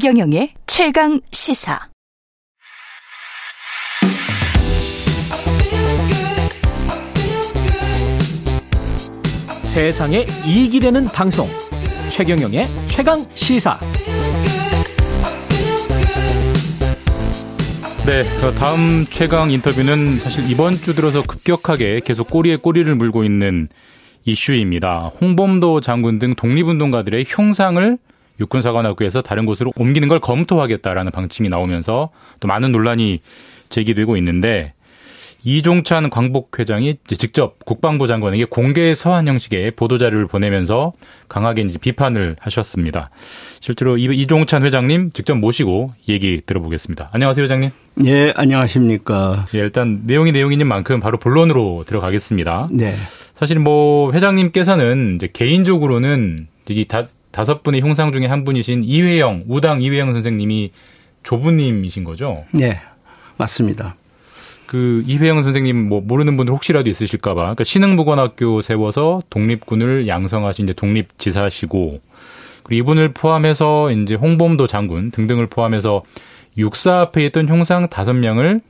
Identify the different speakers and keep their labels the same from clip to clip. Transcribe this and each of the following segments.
Speaker 1: 최경영의 최강 시사.
Speaker 2: 세상에 이익이 되는 방송 최경영의 최강 시사.
Speaker 3: 네, 그 다음 최강 인터뷰는 사실 이번 주 들어서 급격하게 계속 꼬리에 꼬리를 물고 있는 이슈입니다. 홍범도 장군 등 독립운동가들의 형상을 육군사관학교에서 다른 곳으로 옮기는 걸 검토하겠다라는 방침이 나오면서 또 많은 논란이 제기되고 있는데 이종찬 광복회장이 직접 국방부 장관에게 공개 서한 형식의 보도자료를 보내면서 강하게 이제 비판을 하셨습니다. 실제로 이종찬 회장님 직접 모시고 얘기 들어보겠습니다. 안녕하세요, 회장님.
Speaker 4: 예, 안녕하십니까.
Speaker 3: 예, 일단 내용이 내용인 만큼 바로 본론으로 들어가겠습니다.
Speaker 4: 네.
Speaker 3: 사실 뭐 회장님께서는 이제 개인적으로는 이 다, 다섯 분의 형상 중에 한 분이신 이회영, 우당 이회영 선생님이 조부님이신 거죠?
Speaker 4: 네, 맞습니다.
Speaker 3: 그 이회영 선생님 뭐 모르는 분들 혹시라도 있으실까봐 그러니까 신흥무관학교 세워서 독립군을 양성하신 이제 독립지사시고 그리고 이분을 포함해서 이제 홍범도 장군 등등을 포함해서 육사 앞에 있던 형상 다섯 명을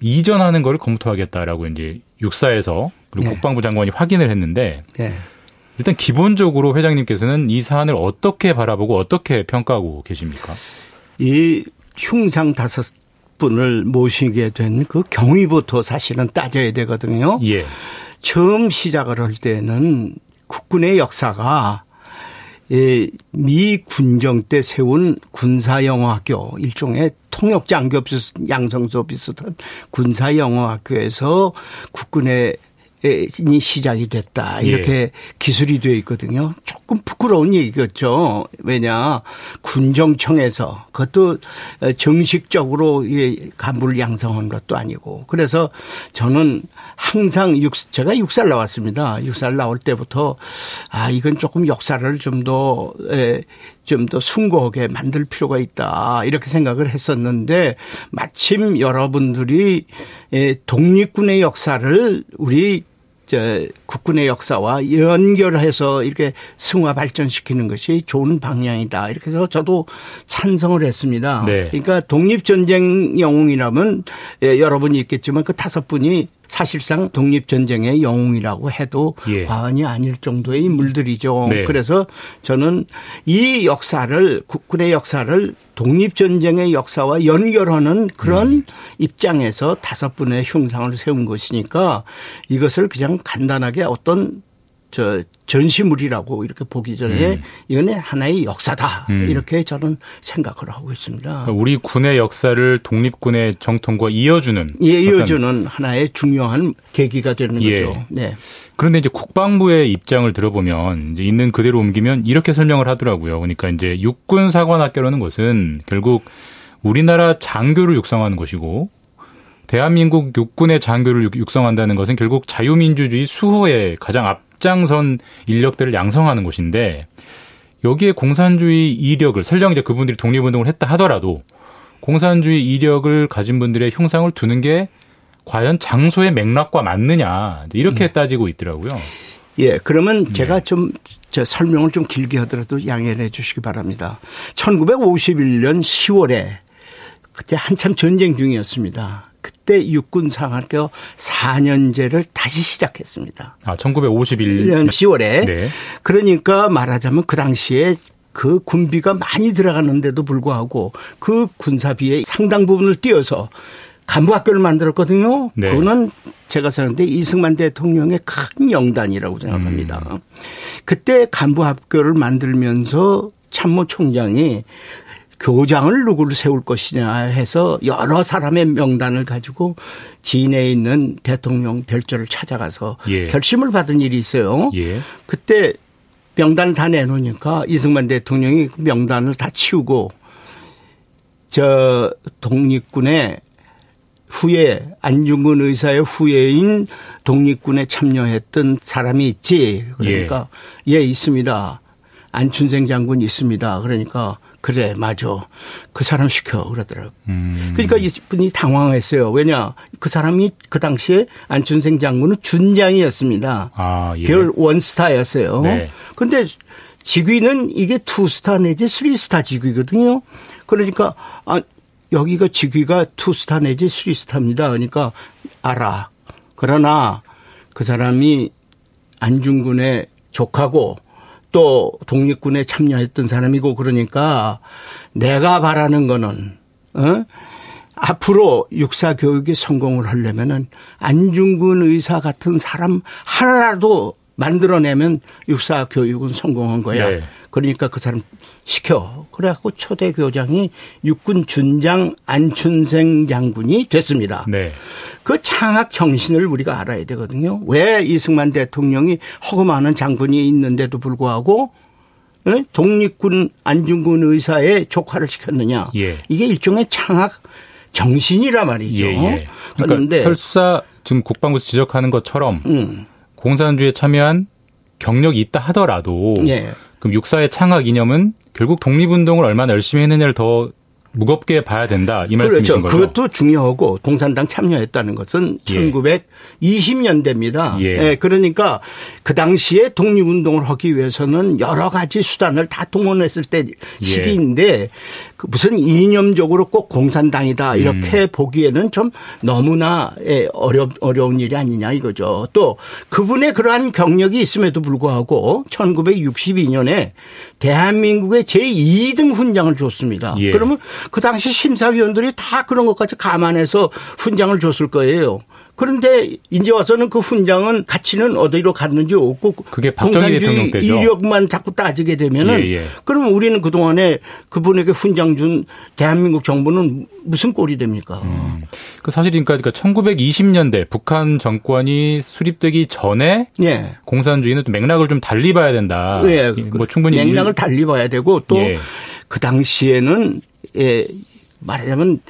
Speaker 3: 이전하는 걸 검토하겠다라고 이제 육사에서 그리고 네. 국방부 장관이 확인을 했는데 네. 일단 기본적으로 회장님께서는 이 사안을 어떻게 바라보고 어떻게 평가하고 계십니까?
Speaker 4: 이 흉상 다섯 분을 모시게 된 그 경위부터 사실은 따져야 되거든요.
Speaker 3: 예.
Speaker 4: 처음 시작을 할 때는 국군의 역사가 미 군정 때 세운 군사영어학교 일종의 통역장교 비슷 양성소 비슷한 군사영어학교에서 국군의 이 시작이 됐다. 이렇게 예. 기술이 되어 있거든요. 조금 부끄러운 얘기겠죠. 왜냐 군정청에서 그것도 정식적으로 간부를 양성한 것도 아니고 그래서 저는 항상 육 제가 육살 나왔습니다. 육살 나올 때부터 아 이건 조금 역사를 좀 더 좀 더 숭고하게 만들 필요가 있다 이렇게 생각을 했었는데 마침 여러분들이 독립군의 역사를 우리 저 국군의 역사와 연결해서 이렇게 승화 발전시키는 것이 좋은 방향이다. 이렇게 해서 저도 찬성을 했습니다. 네. 그러니까 독립전쟁 영웅이라면 예, 여러분이 있겠지만 그 다섯 분이 사실상 독립전쟁의 영웅이라고 해도 예. 과언이 아닐 정도의 인물들이죠. 네. 그래서 저는 이 역사를 국군의 역사를 독립전쟁의 역사와 연결하는 그런 음. 입장에서 다섯 분의 흉상을 세운 것이니까 이것을 그냥 간단하게 어떤 저 전시물이라고 이렇게 보기 전에 음. 이건 하나의 역사다 음. 이렇게 저는 생각을 하고 있습니다. 그러니까
Speaker 3: 우리 군의 역사를 독립군의 정통과 이어주는
Speaker 4: 예, 이어주는 하나의 중요한 계기가 되는 예. 거죠. 네.
Speaker 3: 그런데 이제 국방부의 입장을 들어보면 있는 그대로 옮기면 이렇게 설명을 하더라고요. 그러니까 이제 육군 사관학교라는 것은 결국 우리나라 장교를 육성하는 것이고 대한민국 육군의 장교를 육성한다는 것은 결국 자유민주주의 수호의 가장 앞 장선 인력들을 양성하는 곳인데 여기에 공산주의 이력을 설령 이제 그분들이 독립운동을 했다 하더라도 공산주의 이력을 가진 분들의 형상을 두는 게 과연 장소의 맥락과 맞느냐 이렇게 네. 따지고 있더라고요.
Speaker 4: 예, 그러면 네. 제가 좀저 설명을 좀 길게 하더라도 양해를 해 주시기 바랍니다. 1951년 10월에 그때 한참 전쟁 중이었습니다. 그때 육군 상학교 4년제를 다시 시작했습니다.
Speaker 3: 아, 1951년
Speaker 4: 10월에. 네. 그러니까 말하자면 그 당시에 그 군비가 많이 들어갔는데도 불구하고 그 군사비의 상당 부분을 띄어서 간부학교를 만들었거든요. 네. 그거는 제가 생각하는데 이승만 대통령의 큰 영단이라고 생각합니다. 음. 그때 간부학교를 만들면서 참모총장이 교장을 누구를 세울 것이냐 해서 여러 사람의 명단을 가지고 진에 있는 대통령 별조를 찾아가서 예. 결심을 받은 일이 있어요. 예. 그때 명단을 다 내놓으니까 이승만 대통령이 그 명단을 다 치우고 저 독립군의 후에 안중근 의사의 후예인 독립군에 참여했던 사람이 있지. 그러니까 예, 예 있습니다. 안춘생 장군 있습니다. 그러니까 그래, 맞아. 그 사람 시켜. 그러더라고. 음. 그러니까 이분이 당황했어요. 왜냐. 그 사람이 그 당시에 안춘생 장군은 준장이었습니다. 아, 예. 별 원스타였어요. 네. 근데 직위는 이게 two star 내지 three star 직위거든요. 그러니까 아 여기가 직위가 two star 내지 three star입니다. 그러니까 알아. 그러나 그 사람이 안중근의 조카고 또 독립군에 참여했던 사람이고 그러니까 내가 바라는 거는 어? 앞으로 육사 교육이 성공을 하려면은 안중근 의사 같은 사람 하나라도 만들어내면 육사 교육은 성공한 거야.
Speaker 3: 네.
Speaker 4: 그러니까 그 사람 시켜. 그래갖고 초대 교장이 육군 준장 안춘생 장군이 됐습니다.
Speaker 3: 네.
Speaker 4: 그 창학 정신을 우리가 알아야 되거든요. 왜 이승만 대통령이 허구많은 장군이 있는데도 불구하고 예? 독립군 안중근 의사의 조카를 시켰느냐.
Speaker 3: 예.
Speaker 4: 이게 일종의 창학 정신이라 말이죠.
Speaker 3: 예, 예. 그러니까
Speaker 4: 그런데
Speaker 3: 설사 지금 국방부에서 지적하는 것처럼
Speaker 4: 음,
Speaker 3: 공산주의에 참여한 경력이 있다 하더라도
Speaker 4: 예.
Speaker 3: 그럼 육사의 창학 이념은 결국 독립운동을 얼마나 열심히 했느냐를 더 무겁게 봐야 된다 이 말씀이신
Speaker 4: 그렇죠.
Speaker 3: 거죠?
Speaker 4: 그것도 중요하고 공산당 참여했다는 것은
Speaker 3: 예.
Speaker 4: 1920년대입니다.
Speaker 3: 예.
Speaker 4: 그러니까 그 당시에 독립운동을 하기 위해서는 여러 가지 수단을 다 동원했을 때
Speaker 3: 예.
Speaker 4: 시기인데 그 무슨 이념적으로 꼭 공산당이다 이렇게
Speaker 3: 음.
Speaker 4: 보기에는 좀 너무나 예, 어려 어려운 일이 아니냐 이거죠. 또 그분의 그러한 경력이 있음에도 불구하고 1962년에 대한민국의 제2등 훈장을 줬습니다.
Speaker 3: 예.
Speaker 4: 그러면 그 당시 심사위원들이 다 그런 것까지 감안해서 훈장을 줬을 거예요. 그런데 이제 와서는 그 훈장은 가치는 어디로 갔는지 없고
Speaker 3: 그게 박정희
Speaker 4: 공산주의. 이력만 자꾸 따지게 되면은
Speaker 3: 예, 예.
Speaker 4: 그러면 우리는 그동안에 그분에게 훈장 준 대한민국 정부는 무슨 꼴이 됩니까?
Speaker 3: 그 사실이니까 그러니까 1920년대 북한 정권이 수립되기 전에
Speaker 4: 예.
Speaker 3: 공산주의는 또 맥락을 좀 달리 봐야 된다.
Speaker 4: 예.
Speaker 3: 뭐 충분히
Speaker 4: 맥락을
Speaker 3: 일-
Speaker 4: 달리 봐야 되고 또
Speaker 3: 예.
Speaker 4: 그 당시에는 예, 말하자면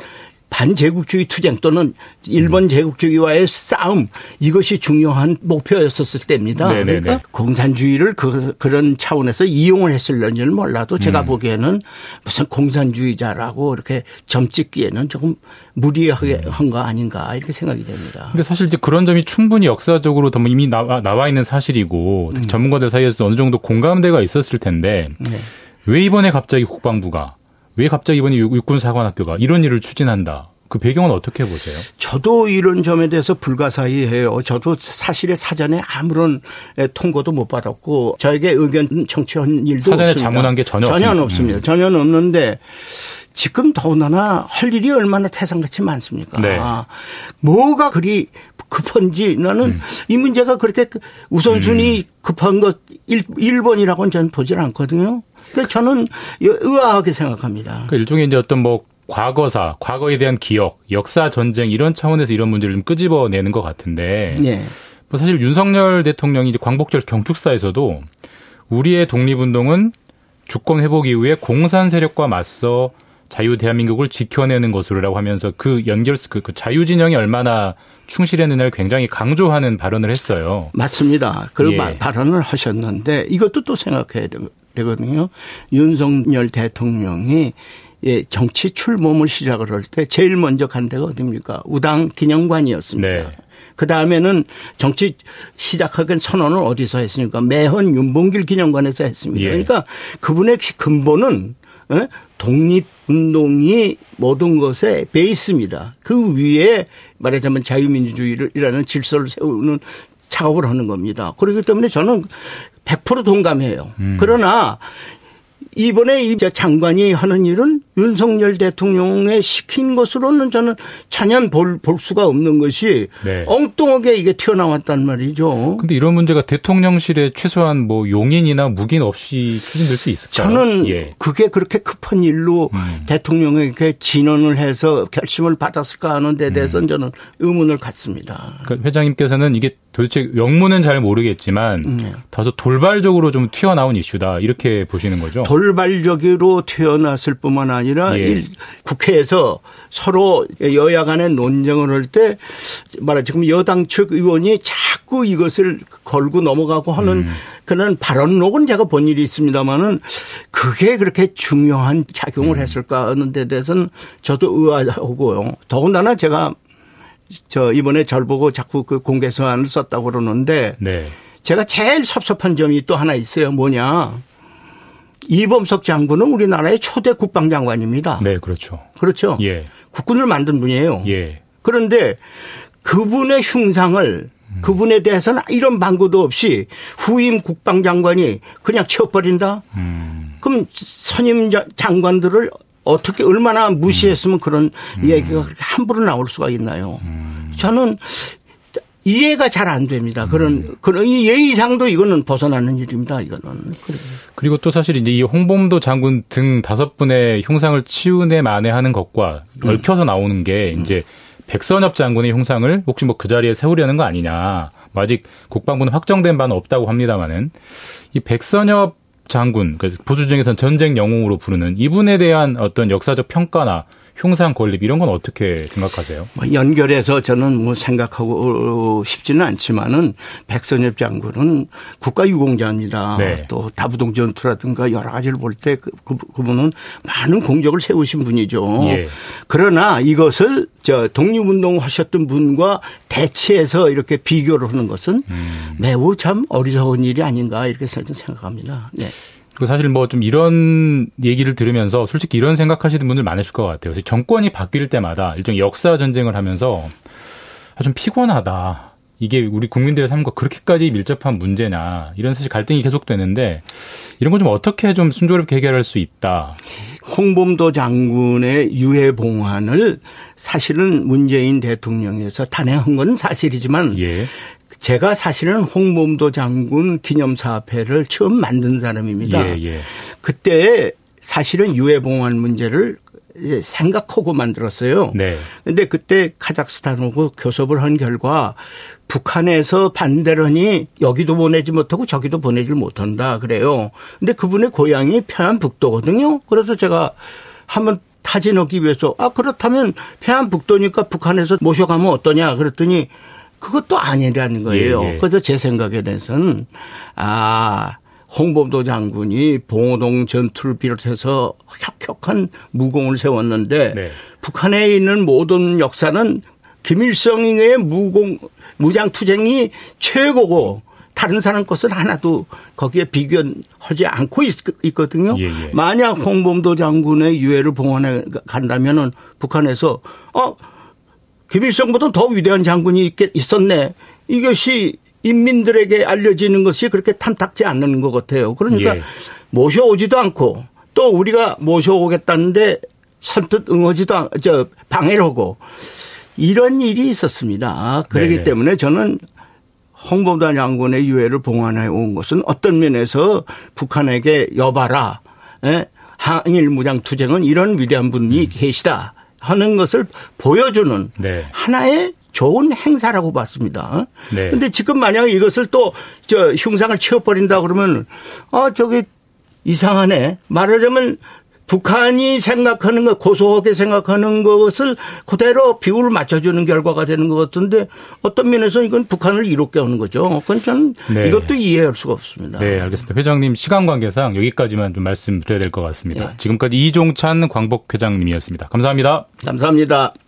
Speaker 4: 반제국주의 투쟁 또는 일본 제국주의와의 싸움 이것이 중요한 목표였었을 때입니다.
Speaker 3: 네네네.
Speaker 4: 그러니까 공산주의를 그, 그런 차원에서 이용을 했을런지는 몰라도 제가
Speaker 3: 음.
Speaker 4: 보기에는 무슨 공산주의자라고 이렇게 점찍기에는 조금 무리하게
Speaker 3: 음.
Speaker 4: 한거 아닌가 이렇게 생각이 됩니다.
Speaker 3: 근데 사실 이제 그런 점이 충분히 역사적으로 더 이미 나와, 나와 있는 사실이고
Speaker 4: 음.
Speaker 3: 전문가들 사이에서 어느 정도 공감대가 있었을 텐데
Speaker 4: 네.
Speaker 3: 왜 이번에 갑자기 국방부가 왜 갑자기 이번에 육- 육군 사관학교가 이런 일을 추진한다. 그 배경은 어떻게 보세요?
Speaker 4: 저도 이런 점에 대해서 불가사의해요. 저도 사실에 사전에 아무런 에, 통고도 못 받았고 저에게 의견 청취한 일도
Speaker 3: 사전에
Speaker 4: 없습니다.
Speaker 3: 자문한 게 전혀
Speaker 4: 전혀
Speaker 3: 없습니다. 음.
Speaker 4: 전혀 없는데 지금 더군다나 할 일이 얼마나 태산같이 많습니까?
Speaker 3: 네.
Speaker 4: 뭐가 그리 급한지 나는
Speaker 3: 음.
Speaker 4: 이 문제가 그렇게 그 우선순위 급한 것 1, 1번이라고는 저는 보질 않거든요. 그래서 저는 의아하게 생각합니다.
Speaker 3: 그러니까 일종의 이제 어떤 뭐 과거사, 과거에 대한 기억, 역사 전쟁 이런 차원에서 이런 문제를 좀 끄집어내는 것 같은데
Speaker 4: 예.
Speaker 3: 뭐 사실 윤석열 대통령이 이제 광복절 경축사에서도 우리의 독립운동은 주권 회복 이후에 공산 세력과 맞서 자유 대한민국을 지켜내는 것으로라고 하면서 그 연결 그, 그 자유 진영이 얼마나 충실했느냐를 굉장히 강조하는 발언을 했어요.
Speaker 4: 맞습니다. 그
Speaker 3: 예.
Speaker 4: 마- 발언을 하셨는데 이것도 또 생각해야 되- 되거든요. 윤석열 대통령이 예, 정치 출범을 시작을 할 때 제일 먼저 간 데가 어딥니까? 우당 기념관이었습니다.
Speaker 3: 네.
Speaker 4: 그 다음에는 정치 시작하기 선언을 어디서 했습니까? 매헌 윤봉길 기념관에서 했습니다.
Speaker 3: 예.
Speaker 4: 그러니까 그분의 근본은 예? 독립운동이 모든 것의 베이스입니다. 그 위에 말하자면 자유민주주의라는 질서를 세우는 작업을 하는 겁니다. 그렇기 때문에 저는 100% 동감해요. 그러나 이번에 이 장관이 하는 일은 윤석열 대통령의 시킨 것으로는 저는 전혀 볼, 볼 수가 없는 것이
Speaker 3: 네.
Speaker 4: 엉뚱하게 이게 튀어나왔단 말이죠.
Speaker 3: 근데 이런 문제가 대통령실에 최소한 뭐 용인이나 묵인 없이 추진될 수 있을까요?
Speaker 4: 저는
Speaker 3: 예.
Speaker 4: 그게 그렇게 급한 일로
Speaker 3: 음.
Speaker 4: 대통령에게 진언을 해서 결심을 받았을까 하는 데
Speaker 3: 음.
Speaker 4: 대해서는 저는 의문을 갖습니다.
Speaker 3: 그러니까 회장님께서는 이게 도대체 영문은 잘 모르겠지만
Speaker 4: 네.
Speaker 3: 다소 돌발적으로 좀 튀어나온 이슈다 이렇게 보시는 거죠.
Speaker 4: 돌발적으로 튀어났을 뿐만 아니라
Speaker 3: 예.
Speaker 4: 일- 국회에서 서로 여야 간의 논쟁을 할 때 말하자면 여당 측 의원이 자꾸 이것을 걸고 넘어가고 하는
Speaker 3: 음.
Speaker 4: 그런 발언록은 제가 본 일이 있습니다만은 그게 그렇게 중요한
Speaker 3: 음.
Speaker 4: 작용을 했을까 하는 데 대해서는 저도 의아하고요. 더군다나 제가 저 이번에 절 보고 자꾸 그 공개 서한을 썼다고 그러는데
Speaker 3: 네.
Speaker 4: 제가 제일 섭섭한 점이 또 하나 있어요. 뭐냐. 이범석 장군은 우리나라의 초대 국방장관입니다.
Speaker 3: 네, 그렇죠.
Speaker 4: 그렇죠.
Speaker 3: 예.
Speaker 4: 국군을 만든 분이에요.
Speaker 3: 예.
Speaker 4: 그런데 그분의 흉상을 그분에 대해서는 이런 방구도 없이 후임 국방장관이 그냥 치워버린다?
Speaker 3: 음.
Speaker 4: 그럼 선임 자- 장관들을 어떻게 얼마나 무시했으면 그런
Speaker 3: 음.
Speaker 4: 얘기가 그렇게 함부로 나올 수가 있나요? 저는 이해가 잘 안 됩니다.
Speaker 3: 음.
Speaker 4: 그런 그런 이 예의상도 이거는 벗어나는 일입니다. 이거는.
Speaker 3: 그리고 또 사실 이제 이 홍범도 장군 등 다섯 분의 흉상을 치운에 만회하는 것과
Speaker 4: 음.
Speaker 3: 얽혀서 나오는 게 이제 백선엽 장군의 흉상을 혹시 뭐 그 자리에 세우려는 거 아니냐. 뭐 아직 국방부는 확정된 바는 없다고 합니다만은 이 백선엽 장군, 그 보수 중에서는 전쟁 영웅으로 부르는 이분에 대한 어떤 역사적 평가나 흉상 건립 이런 건 어떻게 생각하세요?
Speaker 4: 뭐 연결해서 저는 뭐 생각하고 싶지는 않지만은 백선엽 장군은 국가유공자입니다.
Speaker 3: 네.
Speaker 4: 또 다부동 전투라든가 여러 가지를 볼 때 그, 그, 그분은 많은 공적을 세우신 분이죠.
Speaker 3: 예.
Speaker 4: 그러나 이것을 저 독립운동 하셨던 분과 대치해서 이렇게 비교를 하는 것은
Speaker 3: 음.
Speaker 4: 매우 참 어리석은 일이 아닌가 이렇게 생각합니다. 네.
Speaker 3: 그 사실 뭐 좀 이런 얘기를 들으면서 솔직히 이런 생각하시는 분들 많으실 것 같아요. 정권이 바뀔 때마다 일종 역사 전쟁을 하면서 아, 좀 피곤하다. 이게 우리 국민들의 삶과 그렇게까지 밀접한 문제냐. 이런 사실 갈등이 계속되는데 이런 건 좀 어떻게 좀 순조롭게 해결할 수 있다.
Speaker 4: 홍범도 장군의 유해 봉환을 사실은 문재인 대통령에서 단행한 건 사실이지만
Speaker 3: 예.
Speaker 4: 제가 사실은 홍범도 장군 기념사업회를 처음 만든 사람입니다.
Speaker 3: 예, 예.
Speaker 4: 그때 사실은 유해봉환 문제를 생각하고 만들었어요.
Speaker 3: 네.
Speaker 4: 근데 그때 카자흐스탄하고 교섭을 한 결과 북한에서 하니 여기도 보내지 못하고 저기도 보내지 못한다 그래요. 근데 그분의 고향이 평안북도거든요. 그래서 제가 한번 타진하기 위해서 아 그렇다면 평안북도니까 북한에서 모셔가면 어떠냐 그랬더니 그것도 아니라는 거예요.
Speaker 3: 예, 예.
Speaker 4: 그래서 제 생각에 대해서는 아 홍범도 장군이 봉오동 전투를 비롯해서 혁혁한 무공을 세웠는데
Speaker 3: 네.
Speaker 4: 북한에 있는 모든 역사는 김일성의 무공 무장 투쟁이 최고고 다른 사람 것은 하나도 거기에 비교하지 않고 있, 거든요
Speaker 3: 예, 예.
Speaker 4: 만약 홍범도 장군의 유해를 봉헌해 간다면은 북한에서 어 김일성보다 더 위대한 장군이 있겠, 있었네. 이것이 인민들에게 알려지는 것이 그렇게 탐탁지 않는 것 같아요. 그러니까
Speaker 3: 예.
Speaker 4: 모셔오지도 않고 또 우리가 모셔오겠다는데 선뜻 응하지도 않, 저 방해를 하고 이런 일이 있었습니다. 그렇기
Speaker 3: 네네.
Speaker 4: 때문에 저는 홍범도 장군의 유해를 봉환해 온 것은 어떤 면에서 북한에게 여봐라. 예? 항일 무장 투쟁은 이런 위대한 분이 계시다 하는 것을 보여주는
Speaker 3: 네.
Speaker 4: 하나의 좋은 행사라고 봤습니다.
Speaker 3: 네.
Speaker 4: 근데 지금 만약에 이것을 또 저 흉상을 치워버린다 그러면 아 저기 이상하네. 말하자면 북한이 생각하는 것, 고소하게 생각하는 것을 그대로 비율을 맞춰주는 결과가 되는 것 같은데 어떤 면에서 이건 북한을 이롭게 하는 거죠. 그건 전
Speaker 3: 네.
Speaker 4: 이것도 이해할 수가 없습니다.
Speaker 3: 네, 알겠습니다. 회장님 시간 관계상 여기까지만 좀 말씀드려야 될 것 같습니다.
Speaker 4: 네.
Speaker 3: 지금까지 이종찬 광복 회장님이었습니다. 감사합니다.
Speaker 4: 감사합니다.